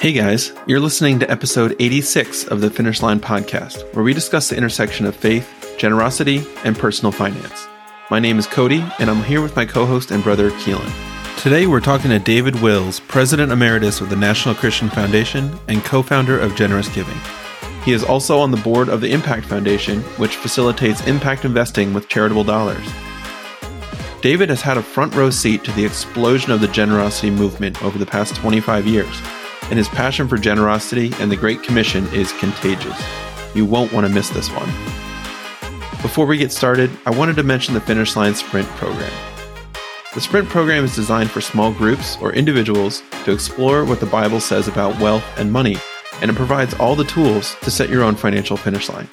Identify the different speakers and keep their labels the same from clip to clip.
Speaker 1: Hey guys, you're listening to episode 86 of the Finish Line podcast, where we discuss the intersection of faith, generosity, and personal finance. My name is Cody, and I'm here with my co host and brother, Keelan. Today we're talking to David Wills, President Emeritus of the National Christian Foundation and co founder of Generous Giving. He is also on the board of the Impact Foundation, which facilitates impact investing with charitable dollars. David has had a front row seat to the explosion of the generosity movement over the past 25 years and his passion for generosity and the Great Commission is contagious. You won't want to miss this one. Before we get started, I wanted to mention the Finish Line Sprint program. The Sprint program is designed for small groups or individuals to explore what the Bible says about wealth and money, and it provides all the tools to set your own financial finish line.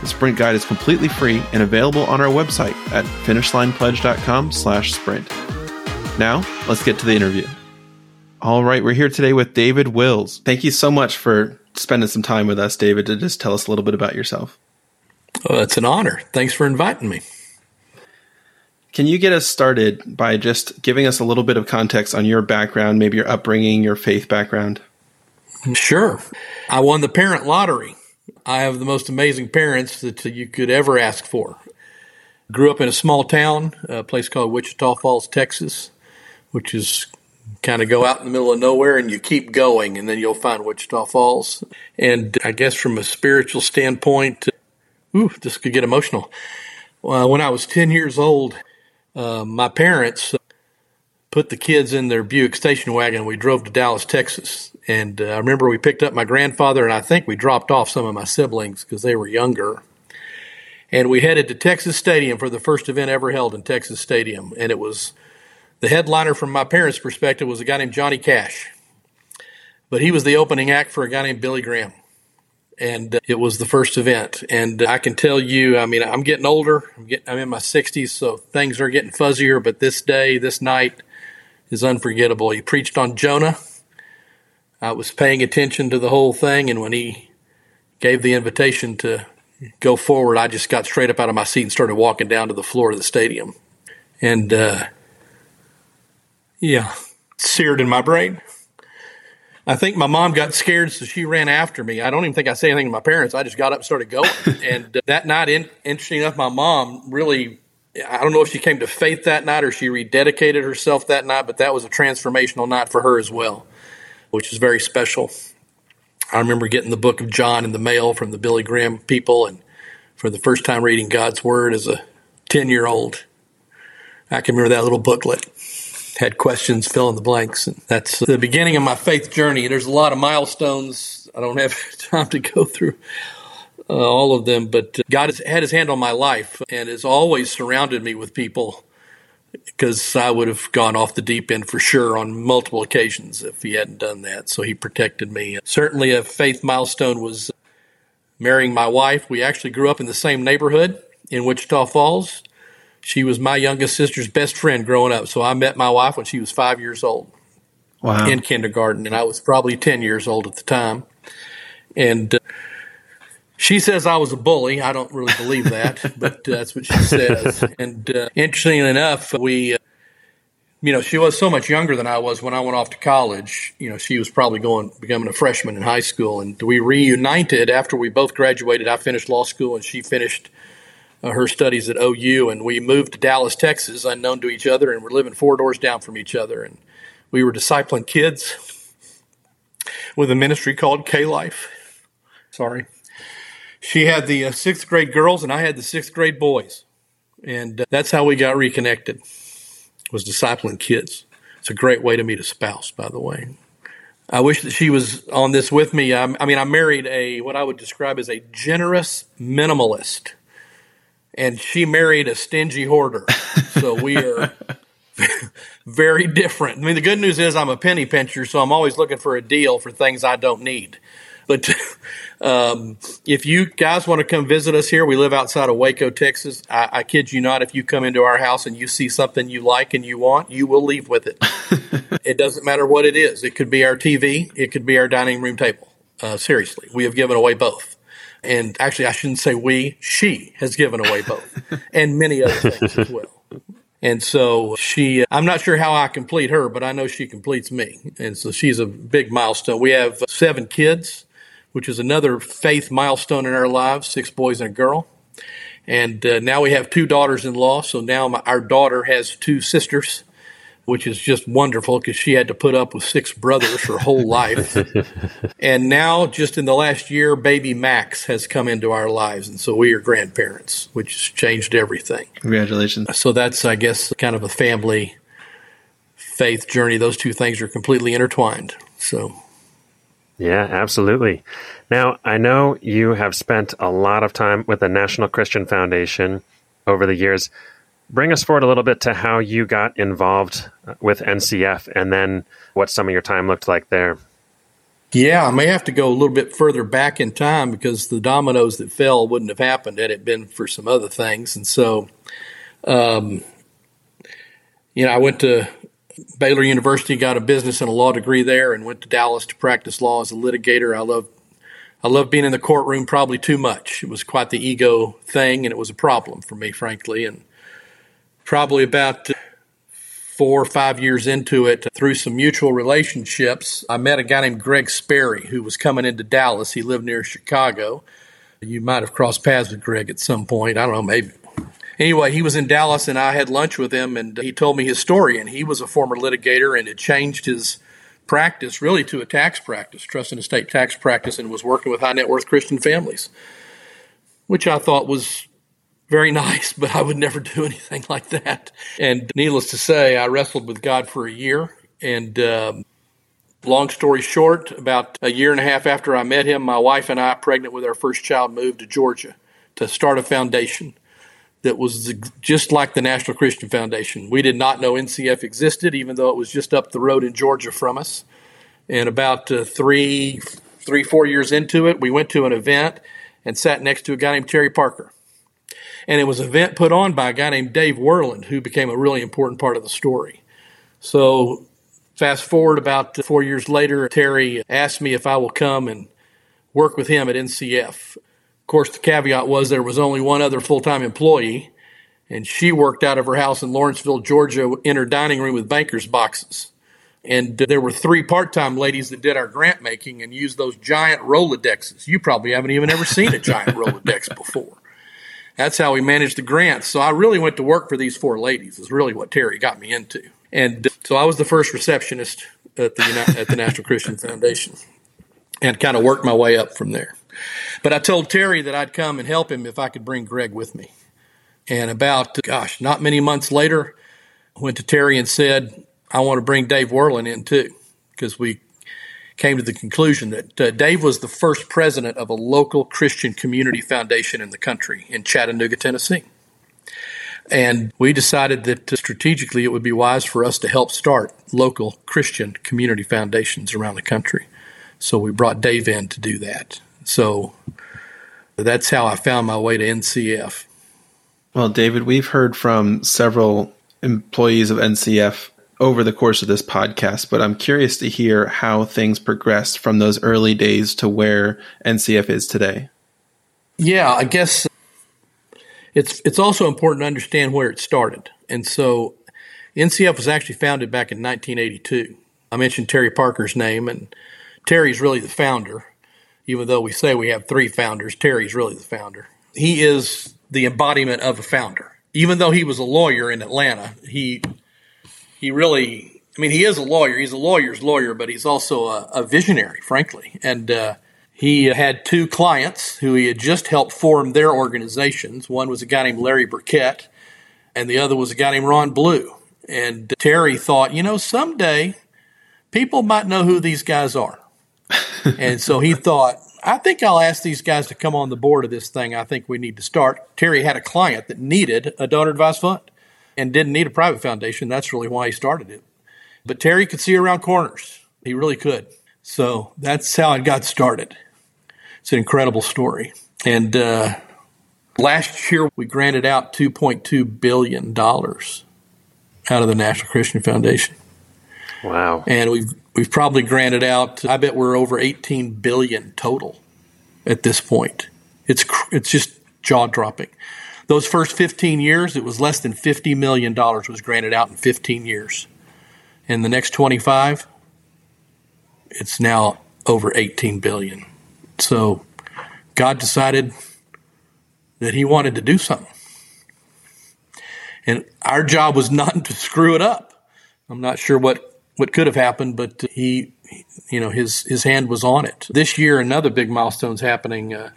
Speaker 1: The Sprint Guide is completely free and available on our website at finishlinepledge.com/sprint. Now, let's get to the interview. All right, we're here today with David Wills. Thank you so much for spending some time with us, David, to just tell us a little bit about yourself.
Speaker 2: Oh, it's an honor. Thanks for inviting me.
Speaker 1: Can you get us started by just giving us a little bit of context on your background, maybe your upbringing, your faith background?
Speaker 2: Sure. I won the parent lottery. I have the most amazing parents that you could ever ask for. Grew up in a small town, a place called Wichita Falls, Texas, which is kind of go out in the middle of nowhere and you keep going and then you'll find Wichita Falls. And I guess from a spiritual standpoint, ooh, this could get emotional. Uh, when I was 10 years old, uh, my parents put the kids in their Buick station wagon. We drove to Dallas, Texas. And uh, I remember we picked up my grandfather and I think we dropped off some of my siblings because they were younger. And we headed to Texas Stadium for the first event ever held in Texas Stadium. And it was the headliner from my parents' perspective was a guy named Johnny Cash, but he was the opening act for a guy named Billy Graham. And uh, it was the first event. And I can tell you, I mean, I'm getting older. I'm, getting, I'm in my 60s, so things are getting fuzzier. But this day, this night is unforgettable. He preached on Jonah. I was paying attention to the whole thing. And when he gave the invitation to go forward, I just got straight up out of my seat and started walking down to the floor of the stadium. And uh, yeah, seared in my brain. I think my mom got scared, so she ran after me. I don't even think I said anything to my parents. I just got up and started going. and uh, that night, in, interesting enough, my mom really, I don't know if she came to faith that night or she rededicated herself that night, but that was a transformational night for her as well, which is very special. I remember getting the book of John in the mail from the Billy Graham people and for the first time reading God's word as a 10 year old. I can remember that little booklet had questions, fill in the blanks. And that's the beginning of my faith journey. There's a lot of milestones. I don't have time to go through uh, all of them, but God has had his hand on my life and has always surrounded me with people because I would have gone off the deep end for sure on multiple occasions if he hadn't done that. So he protected me. Certainly a faith milestone was marrying my wife. We actually grew up in the same neighborhood in Wichita Falls. She was my youngest sister's best friend growing up. So I met my wife when she was five years old wow. in kindergarten, and I was probably 10 years old at the time. And uh, she says I was a bully. I don't really believe that, but uh, that's what she says. And uh, interestingly enough, we, uh, you know, she was so much younger than I was when I went off to college. You know, she was probably going, becoming a freshman in high school. And we reunited after we both graduated. I finished law school and she finished uh, her studies at OU, and we moved to Dallas, Texas, unknown to each other, and we're living four doors down from each other. And we were discipling kids with a ministry called K Life. Sorry. She had the uh, sixth grade girls, and I had the sixth grade boys. And uh, that's how we got reconnected, was discipling kids. It's a great way to meet a spouse, by the way. I wish that she was on this with me. I, I mean, I married a what I would describe as a generous minimalist and she married a stingy hoarder. So we are very different. I mean, the good news is I'm a penny pincher, so I'm always looking for a deal for things I don't need. But um, if you guys want to come visit us here, we live outside of Waco, Texas. I, I, kid you not, if you come into our house and you see something you like and you want, you will leave with it. it doesn't matter what it is. It could be our TV, it could be our dining room table. Uh, seriously, we have given away both and actually, I shouldn't say we, she has given away both, and many other things as well. And so she, I'm not sure how I complete her, but I know she completes me. And so she's a big milestone. We have seven kids, which is another faith milestone in our lives, six boys and a girl. And uh, now we have two daughters in law. So now my, our daughter has two sisters which is just wonderful because she had to put up with six brothers her whole life. and now, just in the last year, baby Max has come into our lives. And so we are grandparents, which has changed everything.
Speaker 1: Congratulations.
Speaker 2: So that's, I guess, kind of a family faith journey. Those two things are completely intertwined. So.
Speaker 3: Yeah, absolutely. Now, I know you have spent a lot of time with the National Christian Foundation over the years bring us forward a little bit to how you got involved with NCF and then what some of your time looked like there.
Speaker 2: Yeah, I may have to go a little bit further back in time because the dominoes that fell wouldn't have happened had it been for some other things. And so, um, you know, I went to Baylor University, got a business and a law degree there, and went to Dallas to practice law as a litigator. I love, I love being in the courtroom probably too much. It was quite the ego thing, and it was a problem for me, frankly. And probably about four or five years into it, through some mutual relationships, I met a guy named Greg Sperry who was coming into Dallas. He lived near Chicago. You might have crossed paths with Greg at some point. I don't know, maybe. Anyway, he was in Dallas and I had lunch with him and he told me his story. And he was a former litigator and had changed his practice really to a tax practice, trust and estate tax practice, and was working with high net worth Christian families, which I thought was very nice, but I would never do anything like that. And needless to say, I wrestled with God for a year. And um, long story short, about a year and a half after I met him, my wife and I, pregnant with our first child, moved to Georgia to start a foundation that was just like the National Christian Foundation. We did not know NCF existed, even though it was just up the road in Georgia from us. And about uh, three, three, four years into it, we went to an event and sat next to a guy named Terry Parker and it was an event put on by a guy named Dave Werland, who became a really important part of the story. So, fast forward about four years later, Terry asked me if I will come and work with him at NCF. Of course, the caveat was there was only one other full time employee, and she worked out of her house in Lawrenceville, Georgia, in her dining room with banker's boxes. And there were three part time ladies that did our grant making and used those giant Rolodexes. You probably haven't even ever seen a giant Rolodex before that's how we managed the grants. So I really went to work for these four ladies. Is really what Terry got me into. And so I was the first receptionist at the at the National Christian Foundation, and kind of worked my way up from there. But I told Terry that I'd come and help him if I could bring Greg with me. And about gosh, not many months later, I went to Terry and said, "I want to bring Dave Werland in too," because we came to the conclusion that uh, Dave was the first president of a local Christian community foundation in the country in Chattanooga, Tennessee. And we decided that uh, strategically it would be wise for us to help start local Christian community foundations around the country. So we brought Dave in to do that. So that's how I found my way to NCF.
Speaker 1: Well, David, we've heard from several employees of NCF over the course of this podcast, but I'm curious to hear how things progressed from those early days to where NCF is today.
Speaker 2: Yeah, I guess it's it's also important to understand where it started. And so NCF was actually founded back in 1982. I mentioned Terry Parker's name, and Terry's really the founder. Even though we say we have three founders, Terry's really the founder. He is the embodiment of a founder. Even though he was a lawyer in Atlanta, he he really, I mean, he is a lawyer. He's a lawyer's lawyer, but he's also a, a visionary, frankly. And uh, he had two clients who he had just helped form their organizations. One was a guy named Larry Burkett, and the other was a guy named Ron Blue. And Terry thought, you know, someday people might know who these guys are. and so he thought, I think I'll ask these guys to come on the board of this thing. I think we need to start. Terry had a client that needed a donor advised fund and didn't need a private foundation. That's really why he started it. But Terry could see around corners. He really could. So that's how it got started. It's an incredible story. And uh, last year, we granted out $2.2 billion out of the National Christian Foundation.
Speaker 3: Wow.
Speaker 2: And we've, we've probably granted out, I bet we're over 18 billion total at this point. It's, it's just jaw dropping. Those first 15 years, it was less than $50 million was granted out in 15 years. In the next 25, it's now over 18 billion. So God decided that he wanted to do something. And our job was not to screw it up. I'm not sure what, what could have happened, but he, you know, his, his hand was on it. This year, another big milestone's happening. Uh,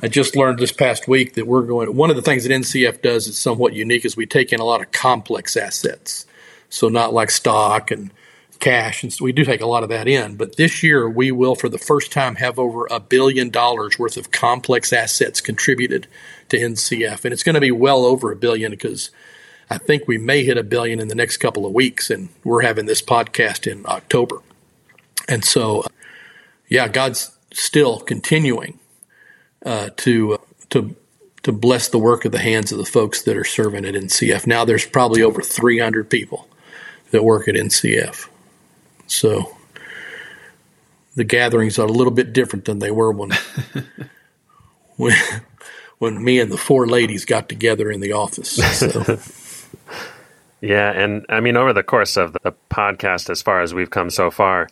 Speaker 2: I just learned this past week that we're going, one of the things that NCF does is somewhat unique is we take in a lot of complex assets. So not like stock and cash, and so we do take a lot of that in. But this year, we will, for the first time, have over a billion dollars worth of complex assets contributed to NCF, and it's going to be well over a billion because I think we may hit a billion in the next couple of weeks, and we're having this podcast in October, and so yeah, God's still continuing uh, to uh, to to bless the work of the hands of the folks that are serving at NCF. Now there's probably over 300 people that work at NCF. So the gatherings are a little bit different than they were when when, when me and the four ladies got together in the office. So.
Speaker 3: yeah, and I mean over the course of the podcast as far as we've come so far,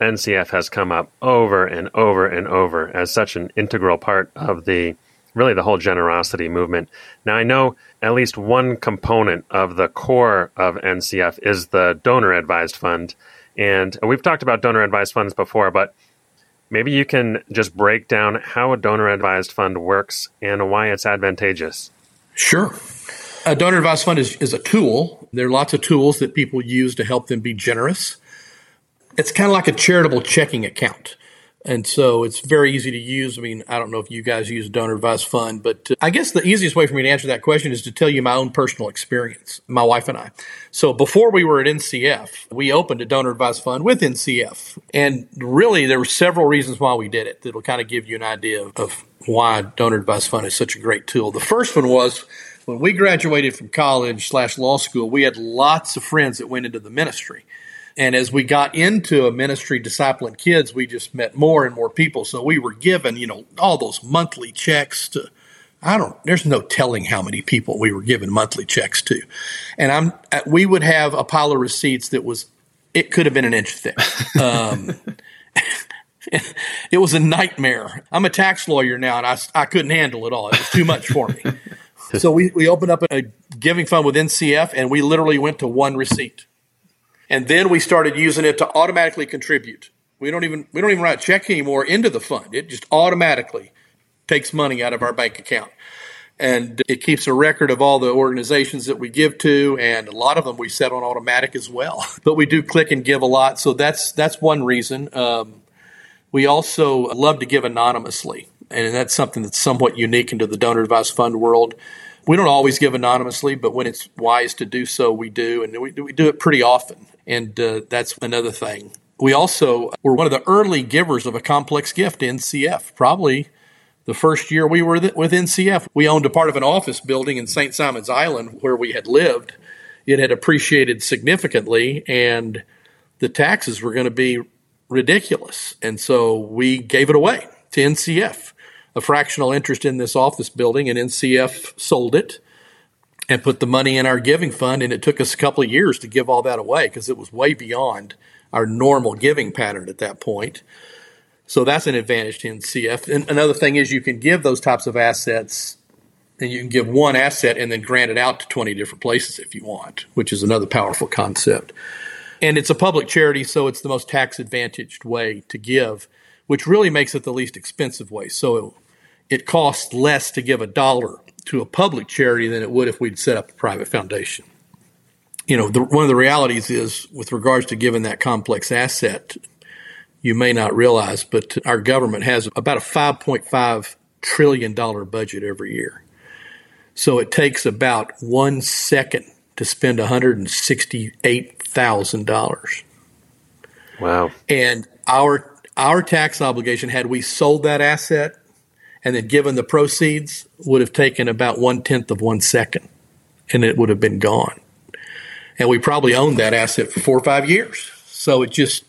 Speaker 3: NCF has come up over and over and over as such an integral part of the really the whole generosity movement. Now, I know at least one component of the core of NCF is the donor advised fund. And we've talked about donor advised funds before, but maybe you can just break down how a donor advised fund works and why it's advantageous.
Speaker 2: Sure. A donor advised fund is, is a tool. There are lots of tools that people use to help them be generous. It's kind of like a charitable checking account. And so it's very easy to use. I mean, I don't know if you guys use Donor Advised Fund, but uh, I guess the easiest way for me to answer that question is to tell you my own personal experience, my wife and I. So before we were at NCF, we opened a Donor Advised Fund with NCF. And really, there were several reasons why we did it that'll kind of give you an idea of, why Donor Advised Fund is such a great tool. The first one was when we graduated from college slash law school, we had lots of friends that went into the ministry. And as we got into a ministry discipling kids, we just met more and more people. So we were given, you know, all those monthly checks to, I don't, there's no telling how many people we were giving monthly checks to. And I'm, uh, we would have a pile of receipts that was, it could have been an inch thick. Um, it was a nightmare. I'm a tax lawyer now and I, I couldn't handle it all. It was too much for me. so we, we opened up a giving fund with NCF and we literally went to one receipt. And then we started using it to automatically contribute. We don't even we don't even write a check anymore into the fund. It just automatically takes money out of our bank account. And it keeps a record of all the organizations that we give to, and a lot of them we set on automatic as well. But we do click and give a lot, so that's that's one reason. Um, we also love to give anonymously, and that's something that's somewhat unique into the donor advised fund world. We don't always give anonymously, but when it's wise to do so, we do, and we, we do it pretty often. And uh, that's another thing. We also were one of the early givers of a complex gift NCF, probably the first year we were with NCF. We owned a part of an office building in St. Simons Island where we had lived. It had appreciated significantly, and the taxes were going to be ridiculous. And so we gave it away to NCF, a fractional interest in this office building, and NCF sold it and put the money in our giving fund. And it took us a couple of years to give all that away because it was way beyond our normal giving pattern at that point. So that's an advantage to NCF. And another thing is you can give those types of assets and you can give one asset and then grant it out to 20 different places if you want, which is another powerful concept. And it's a public charity, so it's the most tax advantaged way to give, which really makes it the least expensive way. So it costs less to give a dollar to a public charity than it would if we'd set up a private foundation. You know, the, one of the realities is with regards to giving that complex asset, you may not realize, but our government has about a $5.5 trillion budget every year. So it takes about one second to spend $168,000.
Speaker 3: Wow.
Speaker 2: And our our tax obligation, had we sold that asset, and then given the proceeds would have taken about one tenth of one second and it would have been gone. And we probably owned that asset for four or five years. So it just,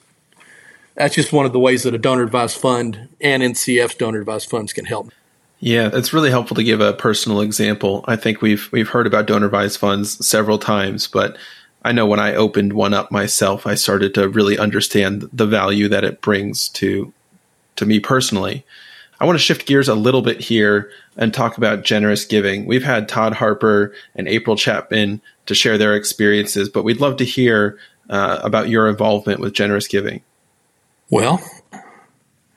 Speaker 2: that's just one of the ways that a donor advised fund and NCF's donor advised funds can help.
Speaker 1: Yeah, it's really helpful to give a personal example. I think we've we've heard about donor advised funds several times, but I know when I opened one up myself, I started to really understand the value that it brings to to me personally. I want to shift gears a little bit here and talk about generous giving. We've had Todd Harper and April Chapman to share their experiences, but we'd love to hear uh, about your involvement with generous giving.
Speaker 2: Well,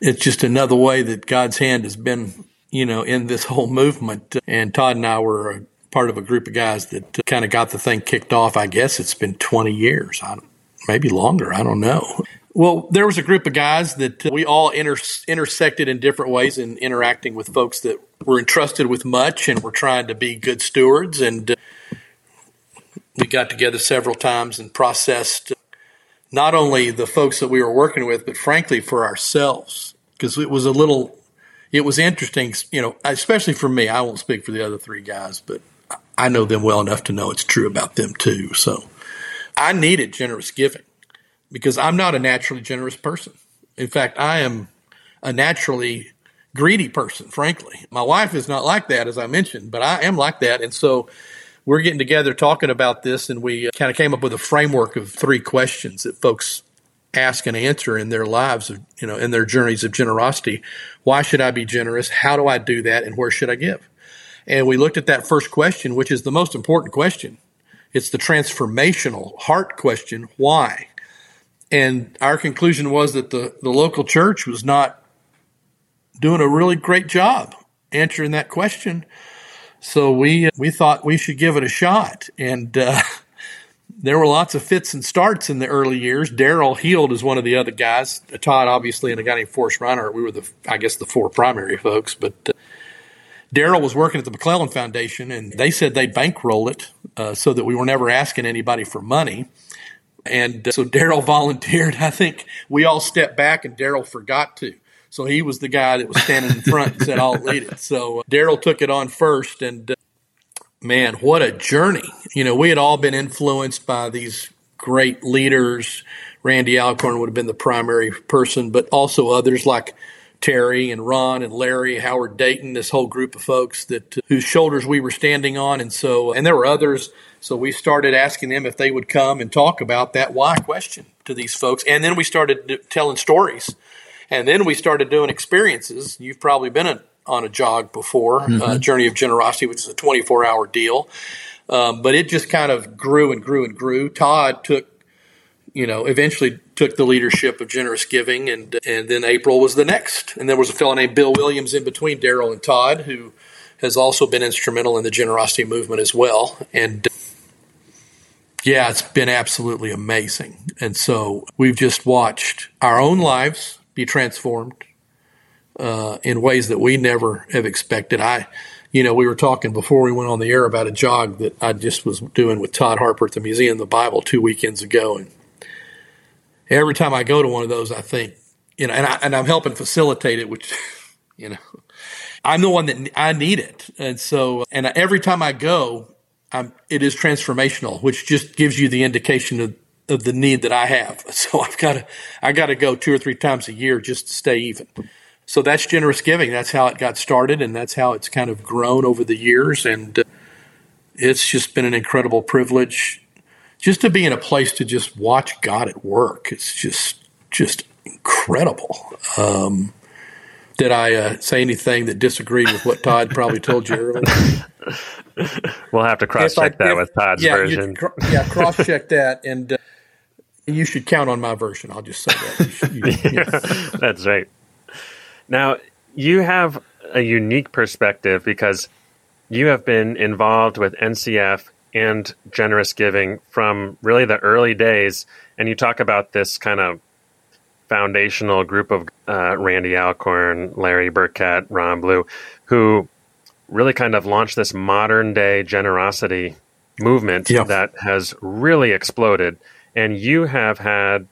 Speaker 2: it's just another way that God's hand has been you know, in this whole movement. And Todd and I were part of a group of guys that kind of got the thing kicked off. I guess it's been 20 years, maybe longer. I don't know. Well, there was a group of guys that we all inter- intersected in different ways in interacting with folks that were entrusted with much and were trying to be good stewards. And uh, we got together several times and processed not only the folks that we were working with, but frankly for ourselves, because it was a little it was interesting, you know, especially for me. I won't speak for the other three guys, but I know them well enough to know it's true about them too. So I needed generous giving because I'm not a naturally generous person. In fact, I am a naturally greedy person, frankly. My wife is not like that, as I mentioned, but I am like that. And so we're getting together talking about this, and we uh, kind of came up with a framework of three questions that folks ask and answer in their lives, of, you know, in their journeys of generosity. Why should I be generous? How do I do that? And where should I give? And we looked at that first question, which is the most important question. It's the transformational heart question. Why? And our conclusion was that the, the local church was not doing a really great job answering that question. So we, we thought we should give it a shot. And, uh, there were lots of fits and starts in the early years. Daryl Heald is one of the other guys. Todd, obviously, and a guy named Forrest Reiner. We were the, I guess, the four primary folks. But uh, Daryl was working at the Maclellan Foundation, and they said they'd bankroll it uh, so that we were never asking anybody for money. And uh, so Daryl volunteered. I think we all stepped back, and Daryl forgot to. So he was the guy that was standing in front and said, "I'll lead it." So uh, Daryl took it on first, and uh, man, what a journey. You know, we had all been influenced by these great leaders. Randy Alcorn would have been the primary person, but also others like Terry and Ron and Larry, Howard Dayton, this whole group of folks that whose shoulders we were standing on. And so, and there were others. So we started asking them if they would come and talk about that why question to these folks. And then we started telling stories. And then we started doing experiences. You've probably been a on a jog before, uh, mm-hmm. uh, Journey of Generosity, which is a 24 hour deal. Um, but it just kind of grew and grew and grew. Todd took, you know, eventually took the leadership of generous giving, and and then April was the next. And there was a fellow named Bill Williams in between Daryl and Todd who has also been instrumental in the generosity movement as well. And yeah, it's been absolutely amazing. And so we've just watched our own lives be transformed uh, in ways that we never have expected. I, you know, we were talking before we went on the air about a jog that I just was doing with Todd Harper at the Museum of the Bible two weekends ago, and every time I go to one of those, I think, you know, and, I, and I'm helping facilitate it, which, you know, I'm the one that I need it, and so, and every time I go, I'm, it is transformational, which just gives you the indication of of the need that I have. So I've got to, I got to go two or three times a year just to stay even. So that's generous giving. That's how it got started, and that's how it's kind of grown over the years. And uh, it's just been an incredible privilege just to be in a place to just watch God at work. It's just just incredible. Um, did I uh, say anything that disagreed with what Todd probably told you earlier?
Speaker 3: we'll have to cross check that if, with Todd's
Speaker 2: yeah,
Speaker 3: version.
Speaker 2: Cr- yeah, cross check that, and uh, you should count on my version. I'll just say that. You should,
Speaker 3: you, yeah, that's right. Now, you have a unique perspective because you have been involved with NCF and generous giving from really the early days. And you talk about this kind of foundational group of uh, Randy Alcorn, Larry Burkett, Ron Blue, who really kind of launched this modern day generosity movement that has really exploded. And you have had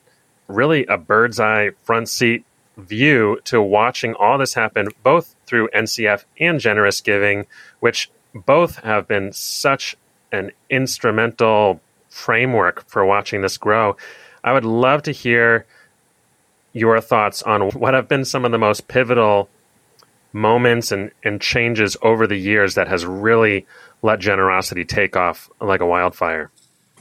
Speaker 3: really a bird's eye front seat view to watching all this happen, both through NCF and generous giving, which both have been such an instrumental framework for watching this grow. I would love to hear your thoughts on what have been some of the most pivotal moments and, and changes over the years that has really let generosity take off like a wildfire?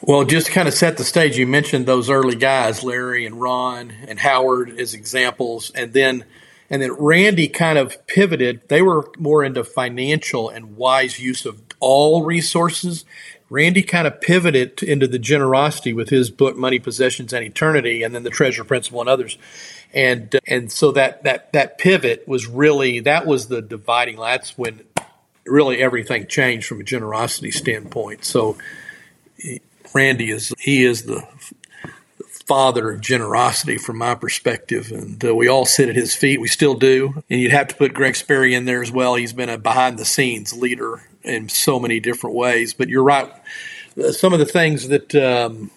Speaker 2: Well, just to kind of set the stage, you mentioned those early guys, Larry and Ron and Howard as examples, and then and then Randy kind of pivoted. They were more into financial and wise use of all resources. Randy kind of pivoted into the generosity with his book Money, Possessions, and Eternity, and then the Treasure Principle and others. And uh, and so that that that pivot was really that was the dividing line. That's when really everything changed from a generosity standpoint. So Randy is he is the father of generosity from my perspective, and uh, we all sit at his feet. We still do, and you'd have to put Greg Sperry in there as well. He's been a behind the scenes leader in so many different ways. But you're right. Uh, some of the things that um,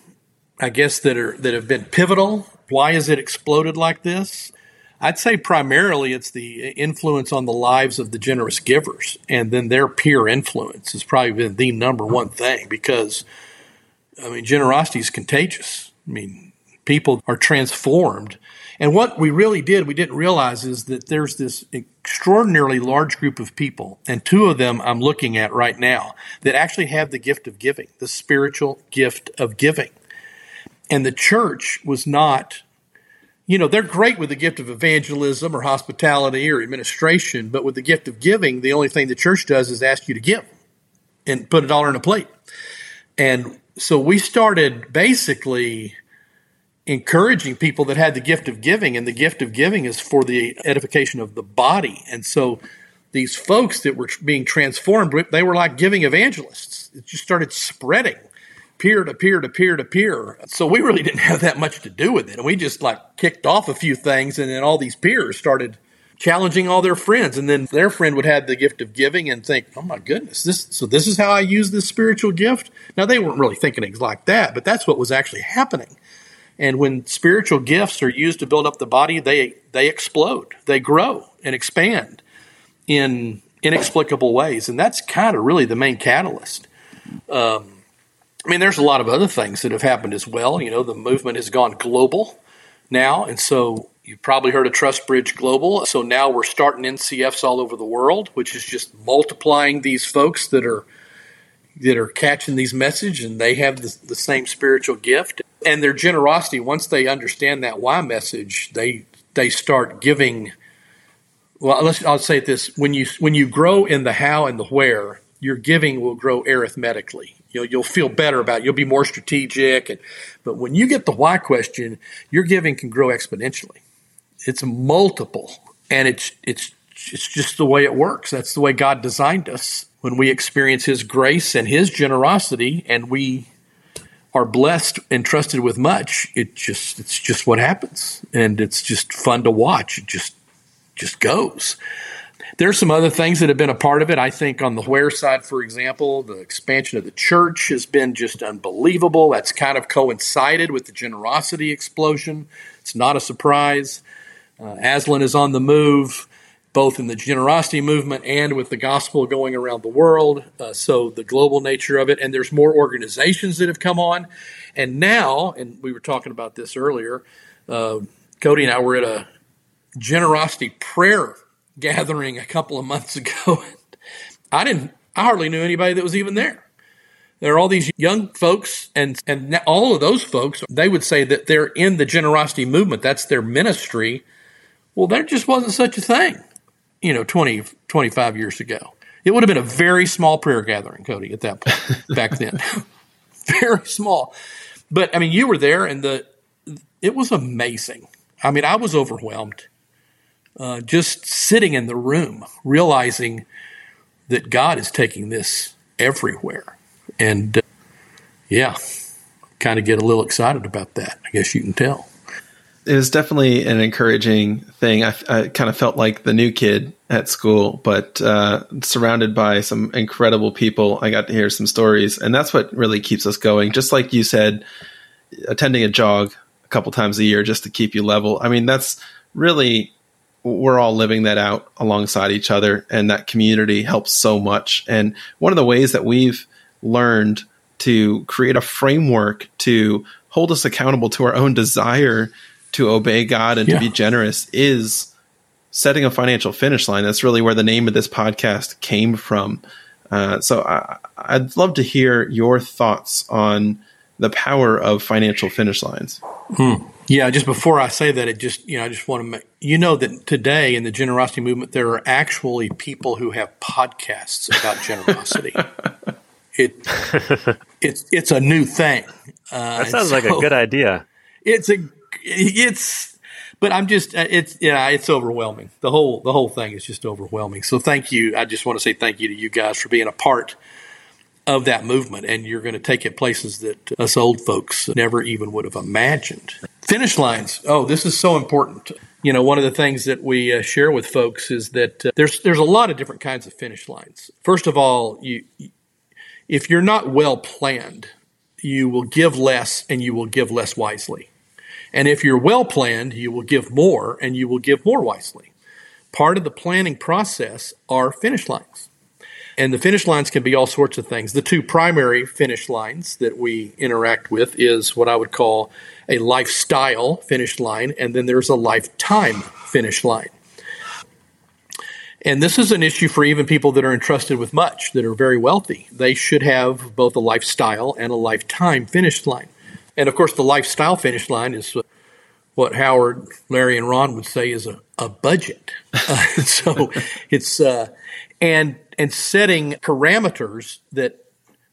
Speaker 2: I guess that are that have been pivotal. Why has it exploded like this? I'd say primarily it's the influence on the lives of the generous givers, and then their peer influence has probably been the number one thing because, I mean, generosity is contagious. I mean, people are transformed. And what we really did, we didn't realize is that there's this extraordinarily large group of people, and two of them I'm looking at right now, that actually have the gift of giving, the spiritual gift of giving. And the church was not, you know, they're great with the gift of evangelism or hospitality or administration, but with the gift of giving, the only thing the church does is ask you to give and put a dollar in a plate. And so we started basically encouraging people that had the gift of giving, and the gift of giving is for the edification of the body. And so these folks that were being transformed, they were like giving evangelists. It just started spreading peer to peer to peer to peer. So we really didn't have that much to do with it. And we just like kicked off a few things, and then all these peers started challenging all their friends and then their friend would have the gift of giving and think oh my goodness this so this is how i use this spiritual gift now they weren't really thinking things like that but that's what was actually happening and when spiritual gifts are used to build up the body, they they explode, they grow and expand in inexplicable ways, and that's kind of really the main catalyst. Um, I mean, there's a lot of other things that have happened as well. You know, the movement has gone global now, and so you've probably heard of TrustBridge Global. So now we're starting NCFs all over the world, which is just multiplying these folks that are that are catching these messages, and they have the, the same spiritual gift and their generosity once they understand that why message they they start giving well let's i'll say this when you when you grow in the how and the where your giving will grow arithmetically. You'll, you'll feel better about it you'll be more strategic and, but when you get the why question your giving can grow exponentially. It's multiple and it's it's it's just the way it works. That's the way god designed us. When we experience his grace and his generosity and we are blessed and trusted with much, it just it's just what happens, and it's just fun to watch. It just just goes. There's some other things that have been a part of it. I think on the where side, for example, the expansion of the church has been just unbelievable. That's kind of coincided with the generosity explosion. It's not a surprise. Uh, Aslan is on the move both in the generosity movement and with the gospel going around the world. Uh, so the global nature of it, and there's more organizations that have come on, and now, and we were talking about this earlier. Uh, Cody and I were at a generosity prayer gathering a couple of months ago. I didn't, I hardly knew anybody that was even there. There are all these young folks, and and all of those folks, they would say that they're in the generosity movement. That's their ministry. Well, there just wasn't such a thing you know, 20, 25 years ago. It would have been a very small prayer gathering, Cody, at that point back then. very small. But I mean, you were there and the it was amazing. I mean, I was overwhelmed uh, just sitting in the room, realizing that God is taking this everywhere. And uh, yeah, kind of get a little excited about that. I guess you can tell
Speaker 1: it was definitely an encouraging thing. I, I kind of felt like the new kid at school, but uh, surrounded by some incredible people. I got to hear some stories, and that's what really keeps us going. Just like you said, attending a jog a couple times a year just to keep you level. I mean, that's really we're all living that out alongside each other, and that community helps so much. And one of the ways that we've learned to create a framework to hold us accountable to our own desire to obey God and yeah. to be generous is setting a financial finish line. That's really where the name of this podcast came from. Uh, so I, would love to hear your thoughts on the power of financial finish lines.
Speaker 2: Hmm. Yeah, just before I say that, it just you know I just want to make you know that today in the generosity movement there are actually people who have podcasts about generosity. it it's it's a new thing.
Speaker 3: Uh, that sounds so like a good idea.
Speaker 2: It's a it's but I'm just uh, it's yeah it's overwhelming. The whole the whole thing is just overwhelming. So thank you. I just want to say thank you to you guys for being a part of that movement, and you're going to take it places that us old folks never even would have imagined. Finish lines. Oh, this is so important. You know, one of the things that we uh, share with folks is that uh, there's there's a lot of different kinds of finish lines. First of all, you if you're not well planned, you will give less and you will give less wisely. And if you're well planned, you will give more and you will give more wisely. Part of the planning process are finish lines. And the finish lines can be all sorts of things. The two primary finish lines that we interact with is what I would call a lifestyle finish line, and then there's a lifetime finish line. And this is an issue for even people that are entrusted with much, that are very wealthy. They should have both a lifestyle and a lifetime finish line. And of course, the lifestyle finish line is what Howard, Larry, and Ron would say is a, a budget. Uh, so it's, uh, and and setting parameters that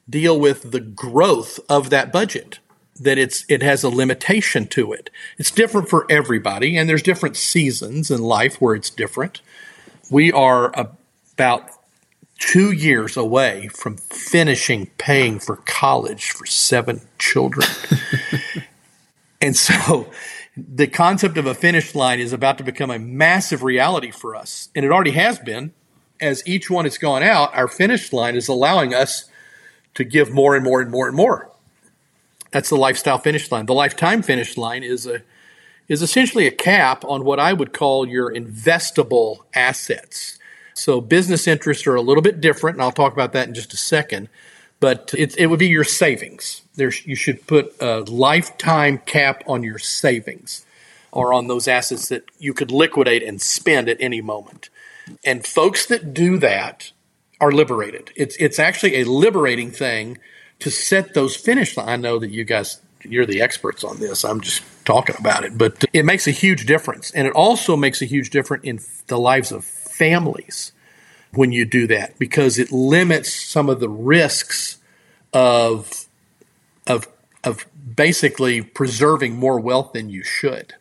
Speaker 2: deal with the growth of that budget that it's it has a limitation to it it's different for everybody and there's different seasons in life where it's different we are about two years away from finishing paying for college for seven children and so the concept of a finish line is about to become a massive reality for us and it already has been as each one has gone out, our finish line is allowing us to give more and more and more and more. That's the lifestyle finish line. The lifetime finish line is a is essentially a cap on what I would call your investable assets. So business interests are a little bit different, and I'll talk about that in just a second. But it, it would be your savings. There's, you should put a lifetime cap on your savings or on those assets that you could liquidate and spend at any moment. And folks that do that are liberated. It's it's actually a liberating thing to set those finish lines. I know that you guys you're the experts on this. I'm just talking about it, but it makes a huge difference, and it also makes a huge difference in the lives of families when you do that because it limits some of the risks of of of basically preserving more wealth than you should.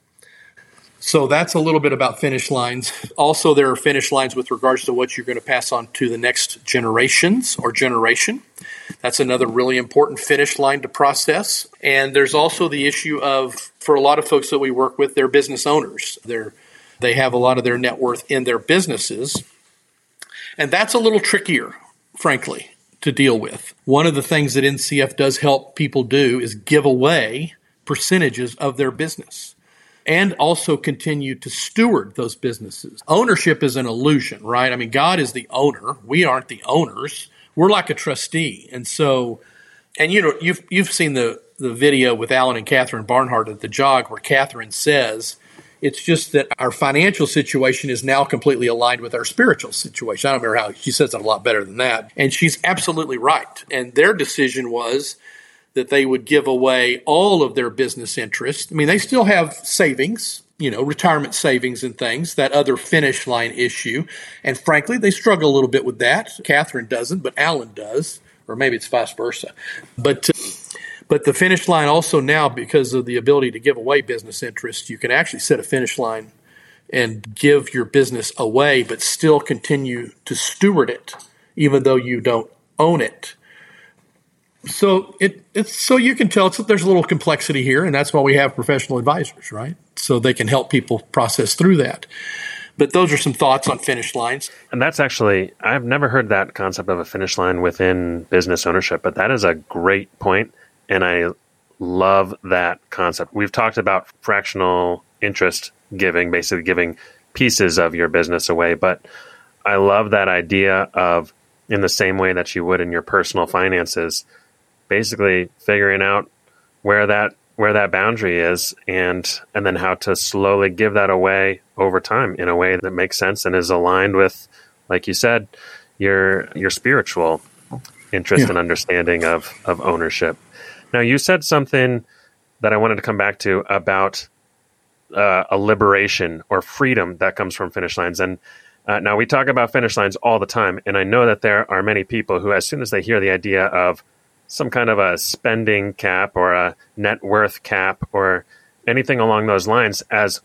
Speaker 2: So that's a little bit about finish lines. Also, there are finish lines with regards to what you're going to pass on to the next generations or generation. That's another really important finish line to process. And there's also the issue of, for a lot of folks that we work with, they're business owners. They're, they have a lot of their net worth in their businesses. And that's a little trickier, frankly, to deal with. One of the things that NCF does help people do is give away percentages of their business and also continue to steward those businesses. Ownership is an illusion, right? I mean, God is the owner. We aren't the owners. We're like a trustee. And so, and you know, you've, you've seen the, the video with Alan and Katherine Barnhart at the jog where Katherine says, it's just that our financial situation is now completely aligned with our spiritual situation. I don't remember how she says it a lot better than that. And she's absolutely right. And their decision was that they would give away all of their business interests. I mean, they still have savings, you know, retirement savings and things, that other finish line issue. And frankly, they struggle a little bit with that. Katherine doesn't, but Alan does, or maybe it's vice versa. But uh, but the finish line also now, because of the ability to give away business interests, you can actually set a finish line and give your business away, but still continue to steward it, even though you don't own it so it it's so you can tell there's a little complexity here, and that's why we have professional advisors, right? So they can help people process through that. But those are some thoughts on finish lines.
Speaker 3: And that's actually I've never heard that concept of a finish line within business ownership, but that is a great point, and I love that concept. We've talked about fractional interest giving, basically giving pieces of your business away, but I love that idea of in the same way that you would in your personal finances basically figuring out where that where that boundary is and and then how to slowly give that away over time in a way that makes sense and is aligned with like you said your your spiritual interest yeah. and understanding of of ownership now you said something that I wanted to come back to about uh, a liberation or freedom that comes from finish lines. And uh, now we talk about finish lines all the time and I know that there are many people who as soon as they hear the idea of some kind of a spending cap or a net worth cap or anything along those lines as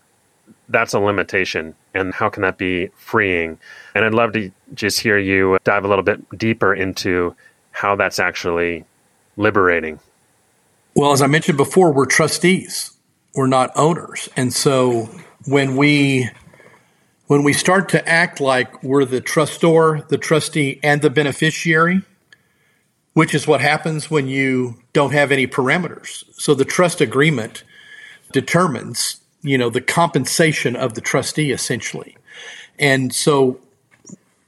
Speaker 3: that's a limitation and how can that be freeing? And i'd love to just hear you dive a little bit deeper into how that's actually liberating
Speaker 2: well as i mentioned before we're trustees we're not owners and so when we when we start to act like we're the trustor the trustee and the beneficiary which is what happens when you don't have any parameters. So the trust agreement determines, you know, the compensation of the trustee essentially. And so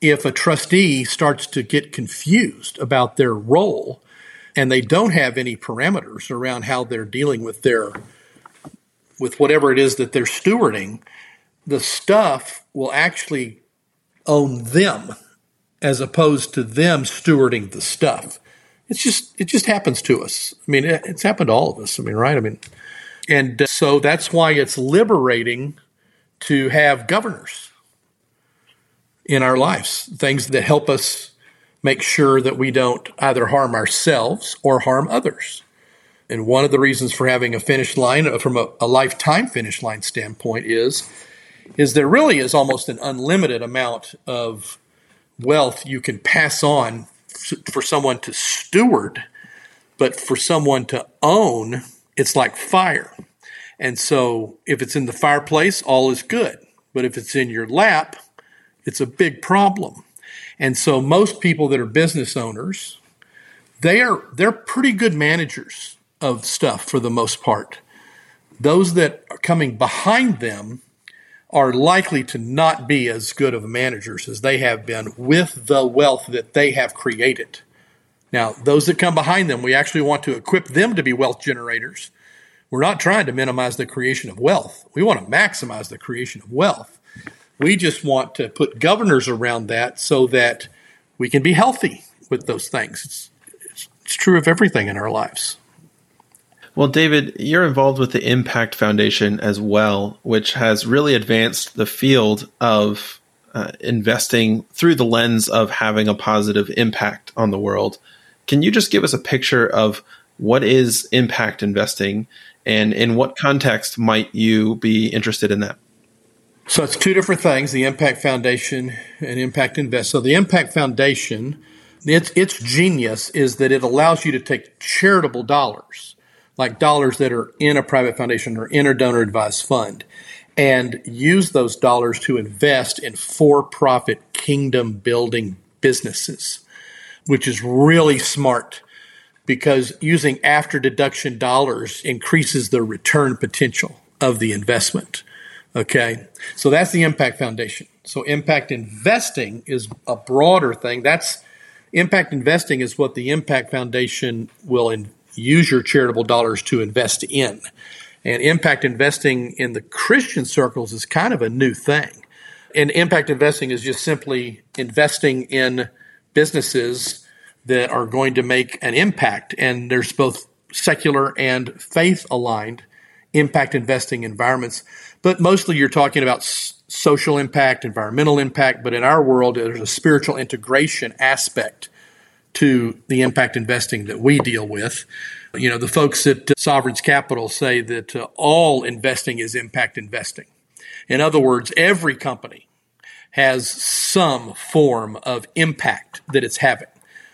Speaker 2: if a trustee starts to get confused about their role and they don't have any parameters around how they're dealing with their with whatever it is that they're stewarding, the stuff will actually own them as opposed to them stewarding the stuff it's just it just happens to us. I mean, it's happened to all of us. I mean, right? I mean, and uh, so that's why it's liberating to have governors in our lives, things that help us make sure that we don't either harm ourselves or harm others. And one of the reasons for having a finish line uh, from a, a lifetime finish line standpoint is is there really is almost an unlimited amount of wealth you can pass on for someone to steward, but for someone to own, it's like fire. And so if it's in the fireplace, all is good. But if it's in your lap, it's a big problem. And so most people that are business owners, they are they're pretty good managers of stuff for the most part. Those that are coming behind them are likely to not be as good of managers as they have been with the wealth that they have created. Now, those that come behind them, we actually want to equip them to be wealth generators. We're not trying to minimize the creation of wealth. We want to maximize the creation of wealth. We just want to put governors around that so that we can be healthy with those things. It's, it's, it's true of everything in our lives.
Speaker 1: Well, David, you're involved with the Impact Foundation as well, which has really advanced the field of uh, investing through the lens of having a positive impact on the world. Can you just give us a picture of what is impact investing and in what context might you be interested in that?
Speaker 2: So it's two different things, the Impact Foundation and Impact Invest. So the Impact Foundation, its its genius is that it allows you to take charitable dollars like dollars that are in a private foundation or in a donor advised fund and use those dollars to invest in for profit kingdom building businesses, which is really smart because using after deduction dollars increases the return potential of the investment. Okay. So that's the Impact Foundation. So impact investing is a broader thing. That's impact investing is what the Impact Foundation will in, use your charitable dollars to invest in. And impact investing in the Christian circles is kind of a new thing. And impact investing is just simply investing in businesses that are going to make an impact. And there's both secular and faith aligned impact investing environments. But mostly you're talking about social impact, environmental impact. But in our world, there's a spiritual integration aspect to the impact investing that we deal with. You know, the folks at Sovereign's Capital say that uh, all investing is impact investing. In other words, every company has some form of impact that it's having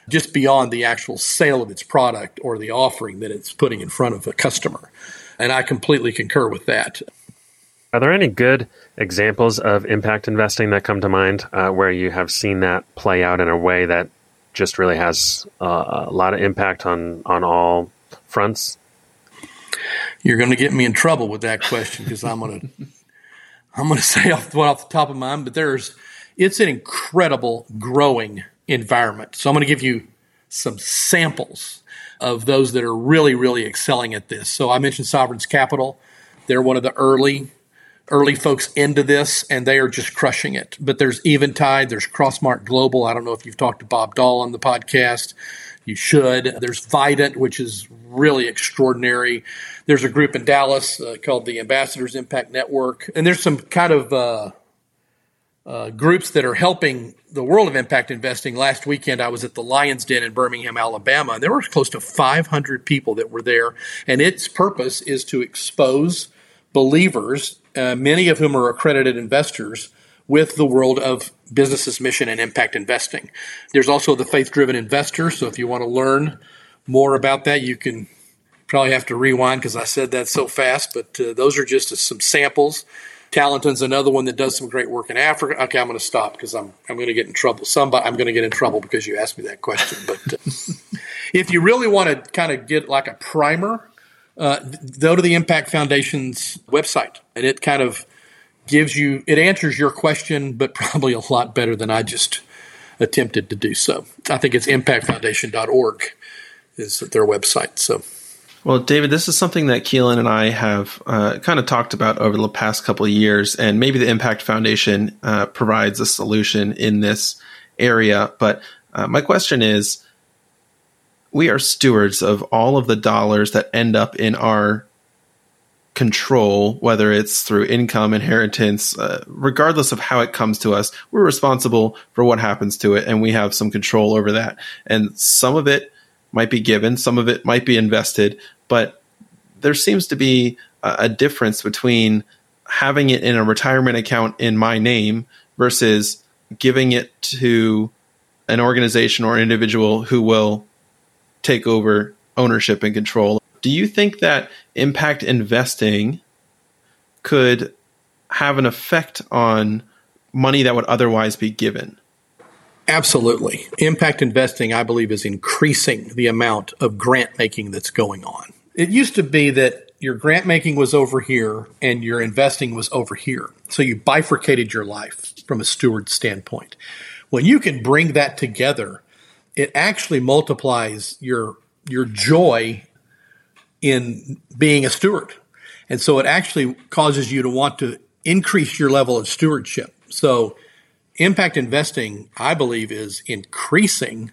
Speaker 2: just beyond the actual sale of its product or the offering that it's putting in front of a customer. And I completely concur with that.
Speaker 3: Are there any good examples of impact investing that come to mind uh, where you have seen that play out in a way that just really has uh, a lot of impact on on all fronts?
Speaker 2: You're going to get me in trouble with that question because I'm going to I'm going to say off, off the top of my mind, but there's it's an incredible growing environment. So I'm going to give you some samples of those that are really, really excelling at this. So I mentioned Sovereign's Capital. They're one of the early early folks into this, and they are just crushing it. But there's Eventide, there's Crossmark Global. I don't know if you've talked to Bob Doll on the podcast. You should. There's Vidant, which is really extraordinary. There's a group in Dallas uh, called the Ambassadors Impact Network, and there's some kind of uh, uh, groups that are helping the world of impact investing. Last weekend, I was at the Lions Den in Birmingham, Alabama, and there were close to 500 people that were there. And its purpose is to expose believers, uh, many of whom are accredited investors, with the world of businesses, mission and impact investing. There's also the faith driven investor. So if you want to learn more about that, you can probably have to rewind because I said that so fast, but uh, those are just some samples. Talenton's another one that does some great work in Africa. Okay, I'm going to stop because I'm I'm going to get in trouble. Somebody I'm going to get in trouble because you asked me that question. But uh, if you really want to kind of get like a primer, uh, go to the Impact Foundation's website, and it kind of gives you it answers your question, but probably a lot better than I just attempted to do so. I think it's impactfoundation.org is their website. So.
Speaker 1: Well, David, this is something that Keelan and I have uh, kind of talked about over the past couple of years, and maybe the Impact Foundation uh, provides a solution in this area. But uh, my question is we are stewards of all of the dollars that end up in our control, whether it's through income, inheritance, uh, regardless of how it comes to us, we're responsible for what happens to it, and we have some control over that. And some of it might be given, some of it might be invested, but there seems to be a, a difference between having it in a retirement account in my name versus giving it to an organization or individual who will take over ownership and control. Do you think that impact investing could have an effect on money that would otherwise be given?
Speaker 2: Absolutely. Impact investing, I believe, is increasing the amount of grant making that's going on. It used to be that your grant making was over here and your investing was over here. So you bifurcated your life from a steward standpoint. When you can bring that together, it actually multiplies your your joy in being a steward. And so it actually causes you to want to increase your level of stewardship. So impact investing, I believe, is increasing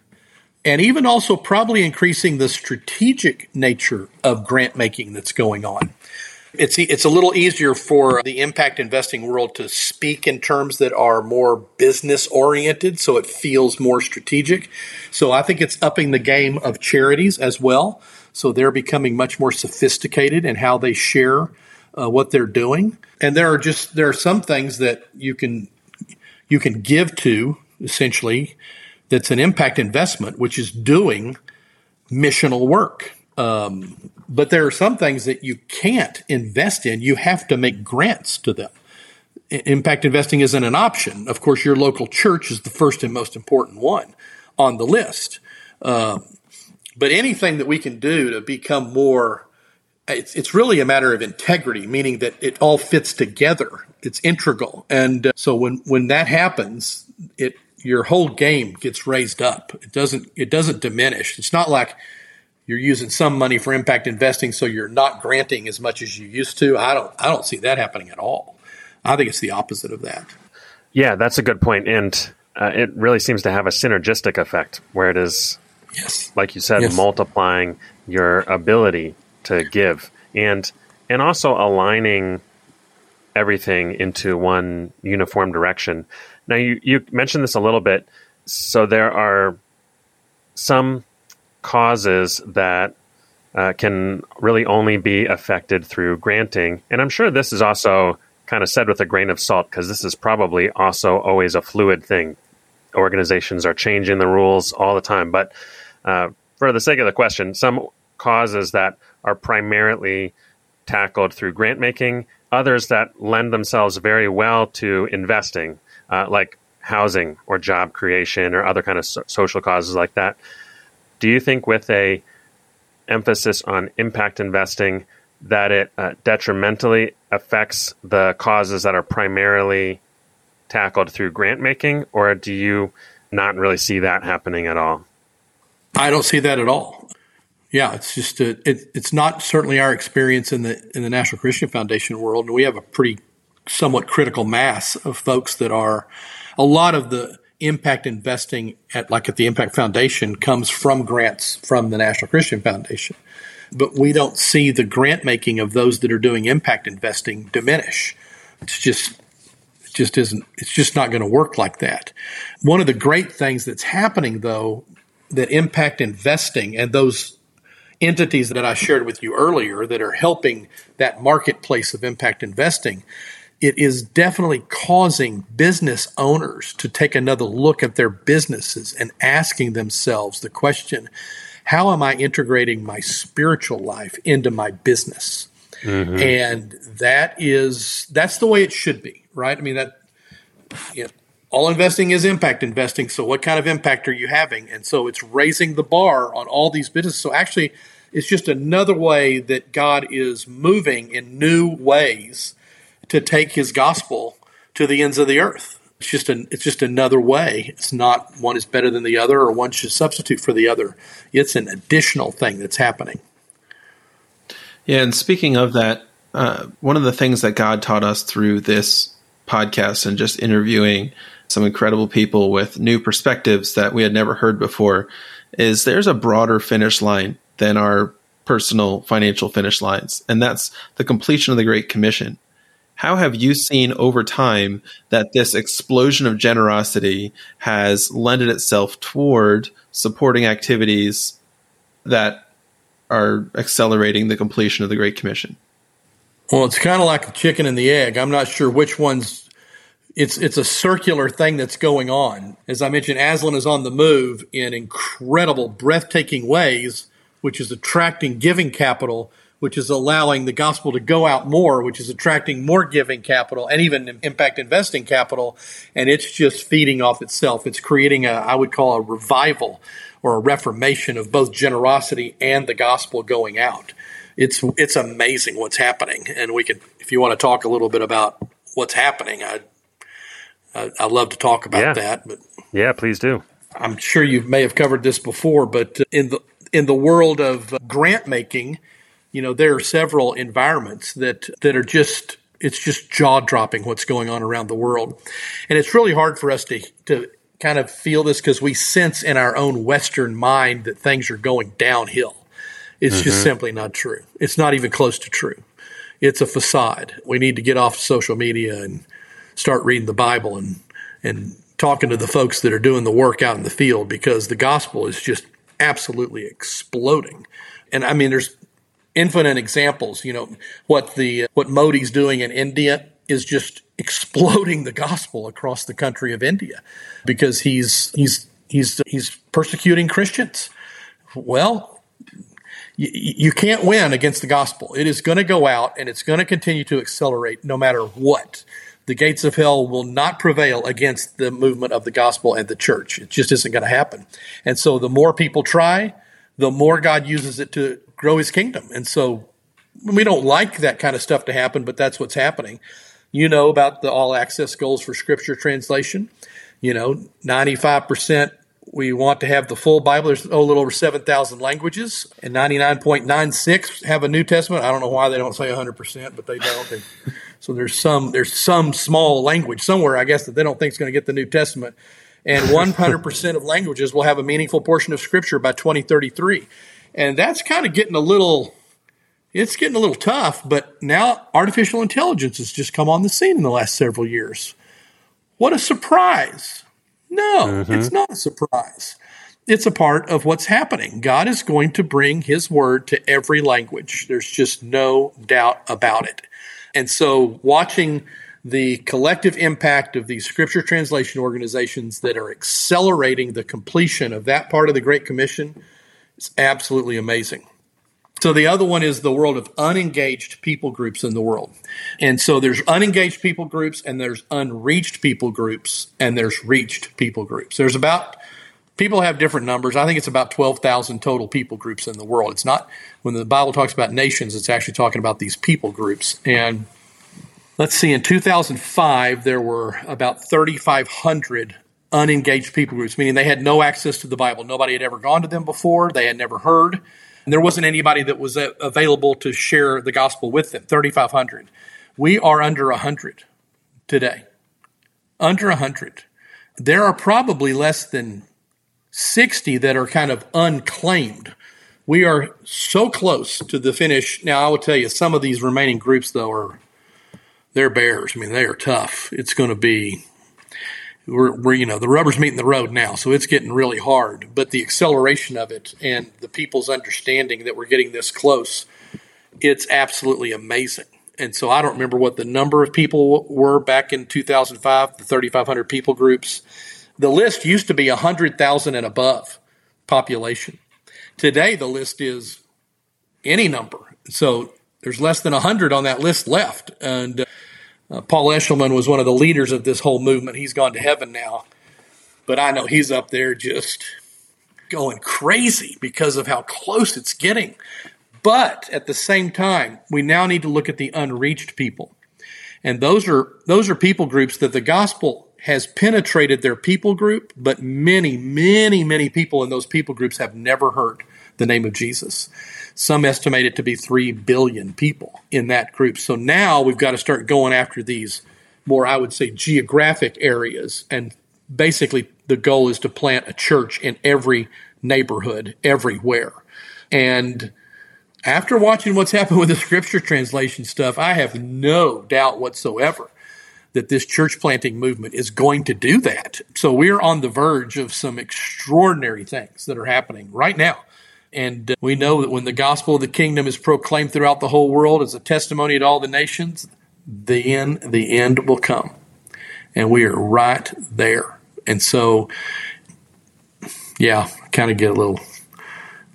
Speaker 2: and even also probably increasing the strategic nature of grant making that's going on. It's it's a little easier for the impact investing world to speak in terms that are more business oriented, so it feels more strategic. So I think it's upping the game of charities as well. So they're becoming much more sophisticated in how they share uh, what they're doing. And there are just there are some things that you can you can give to essentially that's an impact investment, which is doing missional work. Um, but there are some things that you can't invest in. You have to make grants to them. Impact investing isn't an option. Of course, your local church is the first and most important one on the list. Um, but anything that we can do to become more, it's, it's really a matter of integrity, meaning that it all fits together. It's integral. And uh, so when, when that happens, it, your whole game gets raised up. It doesn't, it doesn't diminish. It's not like, you're using some money for impact investing so you're not granting as much as you used to. I don't I don't see that happening at all. I think it's the opposite of that.
Speaker 3: Yeah, that's a good point, and uh, it really seems to have a synergistic effect where it is,
Speaker 2: yes,
Speaker 3: like you said,
Speaker 2: yes.
Speaker 3: multiplying your ability to give, and and also aligning everything into one uniform direction. Now, you you mentioned this a little bit. So there are some causes that uh, can really only be affected through granting. And I'm sure this is also kind of said with a grain of salt because this is probably also always a fluid thing. Organizations are changing the rules all the time. But uh, for the sake of the question, some causes that are primarily tackled through grant making, others that lend themselves very well to investing, uh, like housing or job creation or other kind of so- social causes like that. Do you think with a emphasis on impact investing that it uh, detrimentally affects the causes that are primarily tackled through grant making, or do you not really see that happening at all?
Speaker 2: I don't see that at all. Yeah, it's just a, it, it's not certainly our experience in the in the National Christian Foundation world, and we have a pretty somewhat critical mass of folks that are a lot of the impact investing at like at the Impact Foundation comes from grants from the National Christian Foundation. But we don't see the grant making of those that are doing impact investing diminish. It's just it just isn't it's just not going to work like that. One of the great things that's happening though that impact investing and those entities that I shared with you earlier that are helping that marketplace of impact investing it is definitely causing business owners to take another look at their businesses and asking themselves the question how am I integrating my spiritual life into my business? Mm-hmm. And that is that's the way it should be, right? I mean that you know, all investing is impact investing. So what kind of impact are you having? And so it's raising the bar on all these businesses. So actually it's just another way that God is moving in new ways to take his gospel to the ends of the earth. It's just an, it's just another way. It's not one is better than the other or one should substitute for the other. It's an additional thing that's happening.
Speaker 1: Yeah, and speaking of that, uh, one of the things that God taught us through this podcast and just interviewing some incredible people with new perspectives that we had never heard before is there's a broader finish line than our personal financial finish lines, and that's the completion of the Great Commission. How have you seen over time that this explosion of generosity has lended itself toward supporting activities that are accelerating the completion of the Great Commission?
Speaker 2: Well, it's kind of like the chicken and the egg. I'm not sure which one's. It's it's a circular thing that's going on. As I mentioned, Aslan is on the move in incredible, breathtaking ways, which is attracting giving capital which is allowing the gospel to go out more, which is attracting more giving capital and even impact investing capital. And it's just feeding off itself. It's creating a, I would call a revival or a reformation of both generosity and the gospel going out. It's, it's amazing what's happening. And we can, if you want to talk a little bit about what's happening, I, I, I love to talk about
Speaker 3: yeah.
Speaker 2: that, but
Speaker 3: yeah, please do.
Speaker 2: I'm sure you may have covered this before, but in the, in the world of grant making, you know, there are several environments that, that are just, it's just jaw dropping what's going on around the world. And it's really hard for us to, to kind of feel this because we sense in our own Western mind that things are going downhill. It's mm-hmm. just simply not true. It's not even close to true. It's a facade. We need to get off social media and start reading the Bible and, and talking to the folks that are doing the work out in the field because the gospel is just absolutely exploding. And I mean, there's infinite examples. You know what the what Modi's doing in India is just exploding the gospel across the country of India because he's he's he's he's persecuting Christians. Well, you, can't win against the gospel. It is going to go out and it's going to continue to accelerate no matter what. The gates of hell will not prevail against the movement of the gospel and the church. It just isn't going to happen. And so the more people try, the more God uses it to grow his kingdom. And so we don't like that kind of stuff to happen, but that's what's happening. You know about the all access goals for scripture translation. You know, 95% we want to have the full Bible. There's a little over 7,000 languages, and 99.96 have a New Testament. I don't know why they don't say 100%, but they don't. They, so there's some there's some small language somewhere, I guess, that they don't think is going to get the New Testament. And 100% of languages will have a meaningful portion of Scripture by 2033. And that's kind of getting a little, it's getting a little tough, but now artificial intelligence has just come on the scene in the last several years. What a surprise. No, mm-hmm. it's not a surprise. It's a part of what's happening. God is going to bring his word to every language. There's just no doubt about it. And so watching the collective impact of these scripture translation organizations that are accelerating the completion of that part of the Great Commission it's absolutely amazing. So the other one is the world of unengaged people groups in the world. And so there's unengaged people groups and there's unreached people groups and there's reached people groups. There's about people have different numbers. I think it's about 12,000 total people groups in the world. It's not when the Bible talks about nations, it's actually talking about these people groups. And let's see in 2005 there were about 3500 unengaged people groups, meaning they had no access to the Bible. Nobody had ever gone to them before. They had never heard. And there wasn't anybody that was available to share the gospel with them, 3,500. We are under 100 today. Under 100. There are probably less than 60 that are kind of unclaimed. We are so close to the finish. Now, I will tell you, some of these remaining groups, though, are they're bears. I mean, they are tough. It's going to be we're, we're, you know the rubber's meeting the road now so it's getting really hard. But the acceleration of it and the people's understanding that we're getting this close it's absolutely amazing. And so i don't remember what the number of people were back in 2005 the 3500 people groups. The list used to be 100000 and above population. Today the list is any number. So there's less than 100 on that list left and uh, uh, Paul Eshelman was one of the leaders of this whole movement. He's gone to heaven now, but I know he's up there just going crazy because of how close it's getting. But at the same time, we now need to look at the unreached people. And those are those are people groups that the gospel has penetrated their people group, but many, many, many people in those people groups have never heard the name of Jesus. Some estimate it to be 3 billion people in that group. So now we've got to start going after these more, I would say, geographic areas. And basically, the goal is to plant a church in every neighborhood, everywhere. And after watching what's happened with the scripture translation stuff, I have no doubt whatsoever that this church planting movement is going to do that. So we're on the verge of some extraordinary things that are happening right now. And uh, we know that when the gospel of the kingdom is proclaimed throughout the whole world as a testimony to all the nations, the end, the end will come. And we are right there. And so, yeah, kind of get a little,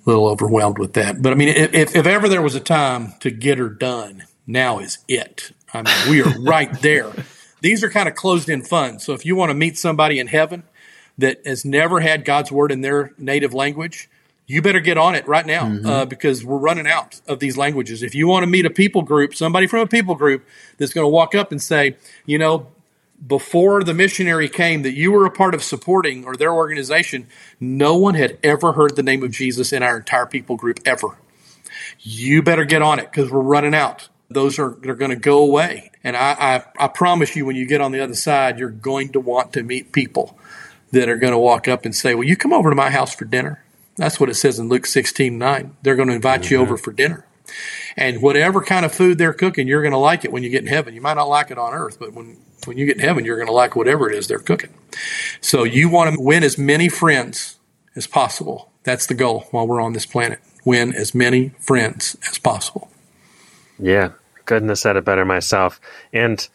Speaker 2: little overwhelmed with that. But I mean, if, if ever there was a time to get her done, now is it. I mean, we are right there. These are kind of closed in funds. So if you want to meet somebody in heaven that has never had God's word in their native language, you better get on it right now mm-hmm. uh, because we're running out of these languages. If you want to meet a people group, somebody from a people group that's going to walk up and say, you know, before the missionary came that you were a part of supporting or their organization, no one had ever heard the name of Jesus in our entire people group ever. You better get on it because we're running out. Those are they're going to go away. And I, I, I promise you, when you get on the other side, you're going to want to meet people that are going to walk up and say, Will you come over to my house for dinner? That's what it says in Luke 16 9. They're going to invite mm-hmm. you over for dinner. And whatever kind of food they're cooking, you're going to like it when you get in heaven. You might not like it on earth, but when, when you get in heaven, you're going to like whatever it is they're cooking. So you want to win as many friends as possible. That's the goal while we're on this planet. Win as many friends as possible.
Speaker 3: Yeah, couldn't have said it better myself. And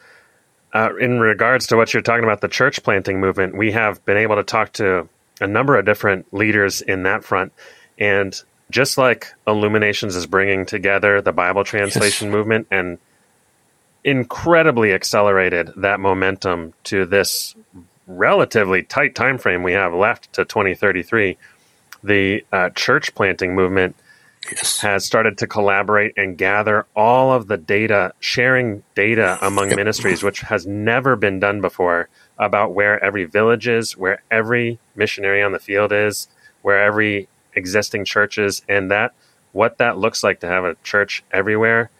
Speaker 3: uh, in regards to what you're talking about, the church planting movement, we have been able to talk to a number of different leaders in that front. And just like Illuminations is bringing together the Bible translation yes. movement and incredibly accelerated that momentum to this relatively tight time frame we have left to 2033, the uh, church planting movement yes. has started to collaborate and gather all of the data, sharing data among yep. ministries, which has never been done before about where every village is, where every missionary on the field is, where every existing church is, and that what that looks like to have a church everywhere,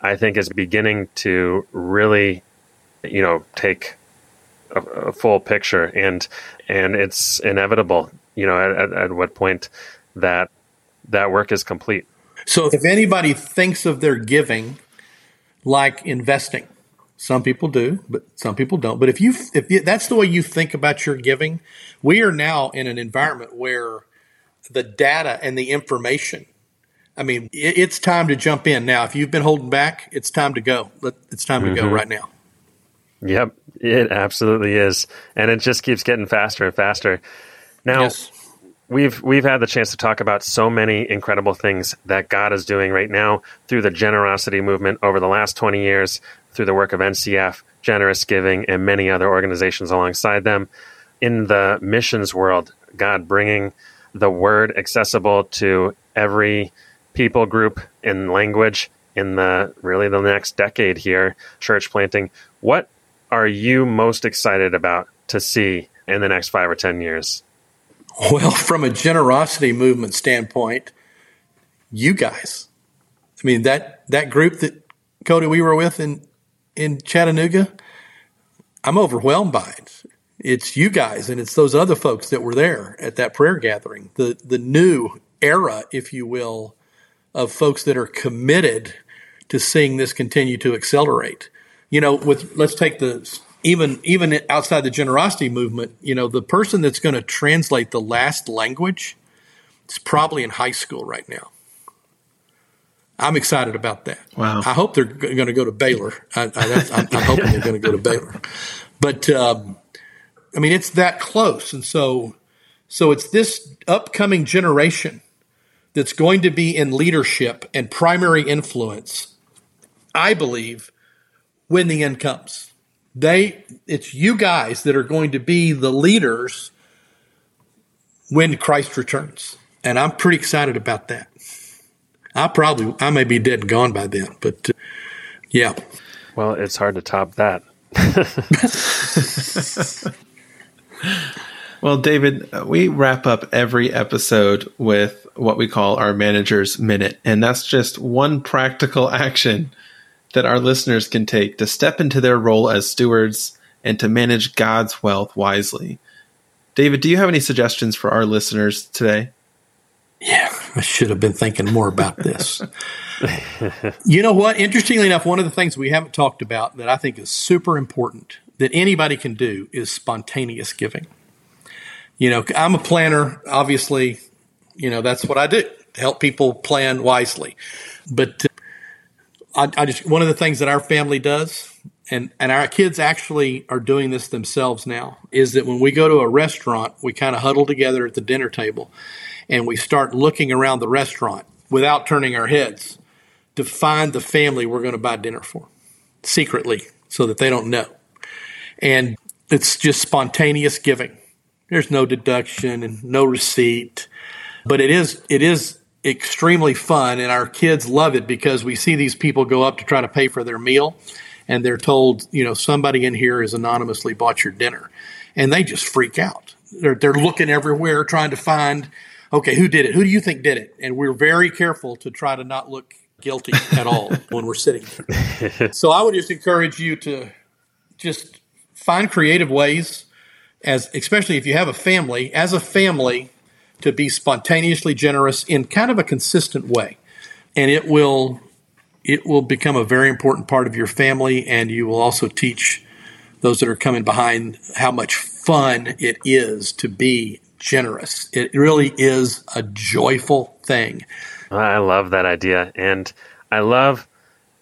Speaker 3: I think is beginning to really, you know, take a, a full picture, and and it's inevitable, you know, at, at what point that that work is complete.
Speaker 2: So, if anybody thinks of their giving like investing, some people do, but some people don't. But if you if you, that's the way you think about your giving, we are now in an environment where the data and the information. I mean, it, it's time to jump in now. If you've been holding back, it's time to go. It's time to mm-hmm. go right now.
Speaker 3: Yep, it absolutely is, and it just keeps getting faster and faster. Now, yes. we've we've had the chance to talk about so many incredible things that God is doing right now through the generosity movement over the last twenty years through the work of NCF, Generous Giving, and many other organizations alongside them. In the missions world, God bringing the word accessible to every people group and language in the really the next decade here, church planting. What are you most excited about to see in the next five or 10 years?
Speaker 2: Well, from a generosity movement standpoint, you guys. I mean that that group that Cody we were with in in Chattanooga, I'm overwhelmed by it. It's you guys and it's those other folks that were there at that prayer gathering. The the new era, if you will, of folks that are committed to seeing this continue to accelerate. You know, with let's take the even even outside the generosity movement, you know, the person that's going to translate the last language is probably in high school right now. I'm excited about that.
Speaker 1: Wow.
Speaker 2: I hope they're going to go to Baylor. I, am hoping they're going to go to Baylor. But um, I mean, it's that close, and so so it's this upcoming generation that's going to be in leadership and primary influence. I believe when the end comes, they it's you guys that are going to be the leaders when Christ returns, and I'm pretty excited about that. I probably I may be dead and gone by then, but uh, yeah.
Speaker 3: Well, it's hard to top that.
Speaker 1: well, David, we wrap up every episode with what we call our manager's minute, and that's just one practical action that our listeners can take to step into their role as stewards and to manage God's wealth wisely. David, do you have any suggestions for our listeners today?
Speaker 2: Yeah, I should have been thinking more about this. you know what? Interestingly enough, one of the things we haven't talked about that I think is super important that anybody can do is spontaneous giving. You know, I'm a planner, obviously, you know, that's what I do help people plan wisely. But uh, I, I just, one of the things that our family does, and, and our kids actually are doing this themselves now, is that when we go to a restaurant, we kind of huddle together at the dinner table and we start looking around the restaurant without turning our heads to find the family we're going to buy dinner for secretly so that they don't know. And it's just spontaneous giving. There's no deduction and no receipt, but it is, it is extremely fun and our kids love it because we see these people go up to try to pay for their meal and they're told, you know, somebody in here has anonymously bought your dinner and they just freak out. They're, they're looking everywhere trying to find okay, who did it? Who do you think did it? And we're very careful to try to not look guilty at all when we're sitting there. So I would just encourage you to just find creative ways as especially if you have a family, as a family to be spontaneously generous in kind of a consistent way. And it will it will become a very important part of your family and you will also teach those that are coming behind how much fun it is to be generous. It really is a joyful thing.
Speaker 3: I love that idea. And I love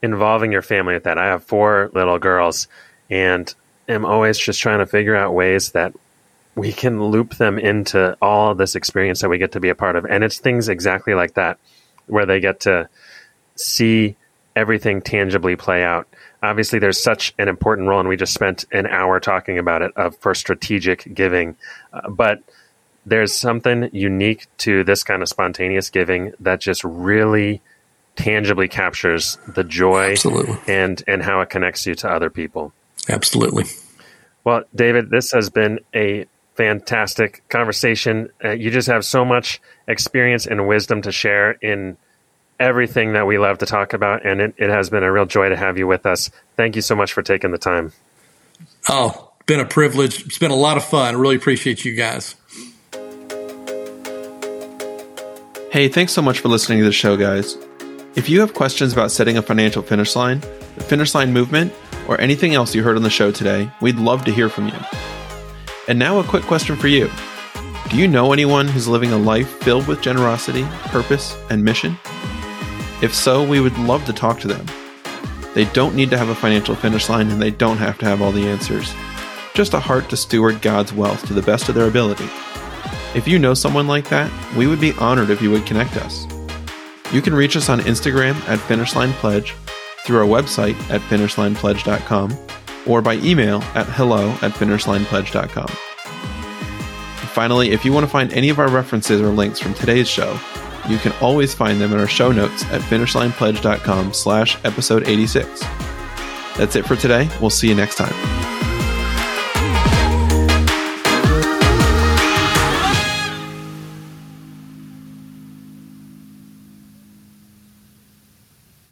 Speaker 3: involving your family with that. I have four little girls and am always just trying to figure out ways that we can loop them into all this experience that we get to be a part of. And it's things exactly like that where they get to see everything tangibly play out. Obviously, there's such an important role, and we just spent an hour talking about it of for strategic giving. Uh, but there's something unique to this kind of spontaneous giving that just really tangibly captures the joy
Speaker 2: Absolutely.
Speaker 3: and and how it connects you to other people.
Speaker 2: Absolutely.
Speaker 3: Well, David, this has been a fantastic conversation. Uh, you just have so much experience and wisdom to share in everything that we love to talk about, and it, it has been a real joy to have you with us. Thank you so much for taking the time.
Speaker 2: Oh, been a privilege. It's been a lot of fun. Really appreciate you guys.
Speaker 1: Hey, thanks so much for listening to the show, guys. If you have questions about setting a financial finish line, the finish line movement, or anything else you heard on the show today, we'd love to hear from you. And now, a quick question for you Do you know anyone who's living a life filled with generosity, purpose, and mission? If so, we would love to talk to them. They don't need to have a financial finish line and they don't have to have all the answers. Just a heart to steward God's wealth to the best of their ability. If you know someone like that, we would be honored if you would connect us. You can reach us on Instagram at FinishLinePledge, through our website at finishlinepledge.com, or by email at hello at finishlinepledge.com. Finally, if you want to find any of our references or links from today's show, you can always find them in our show notes at finishlinepledge.com slash episode 86. That's it for today. We'll see you next time.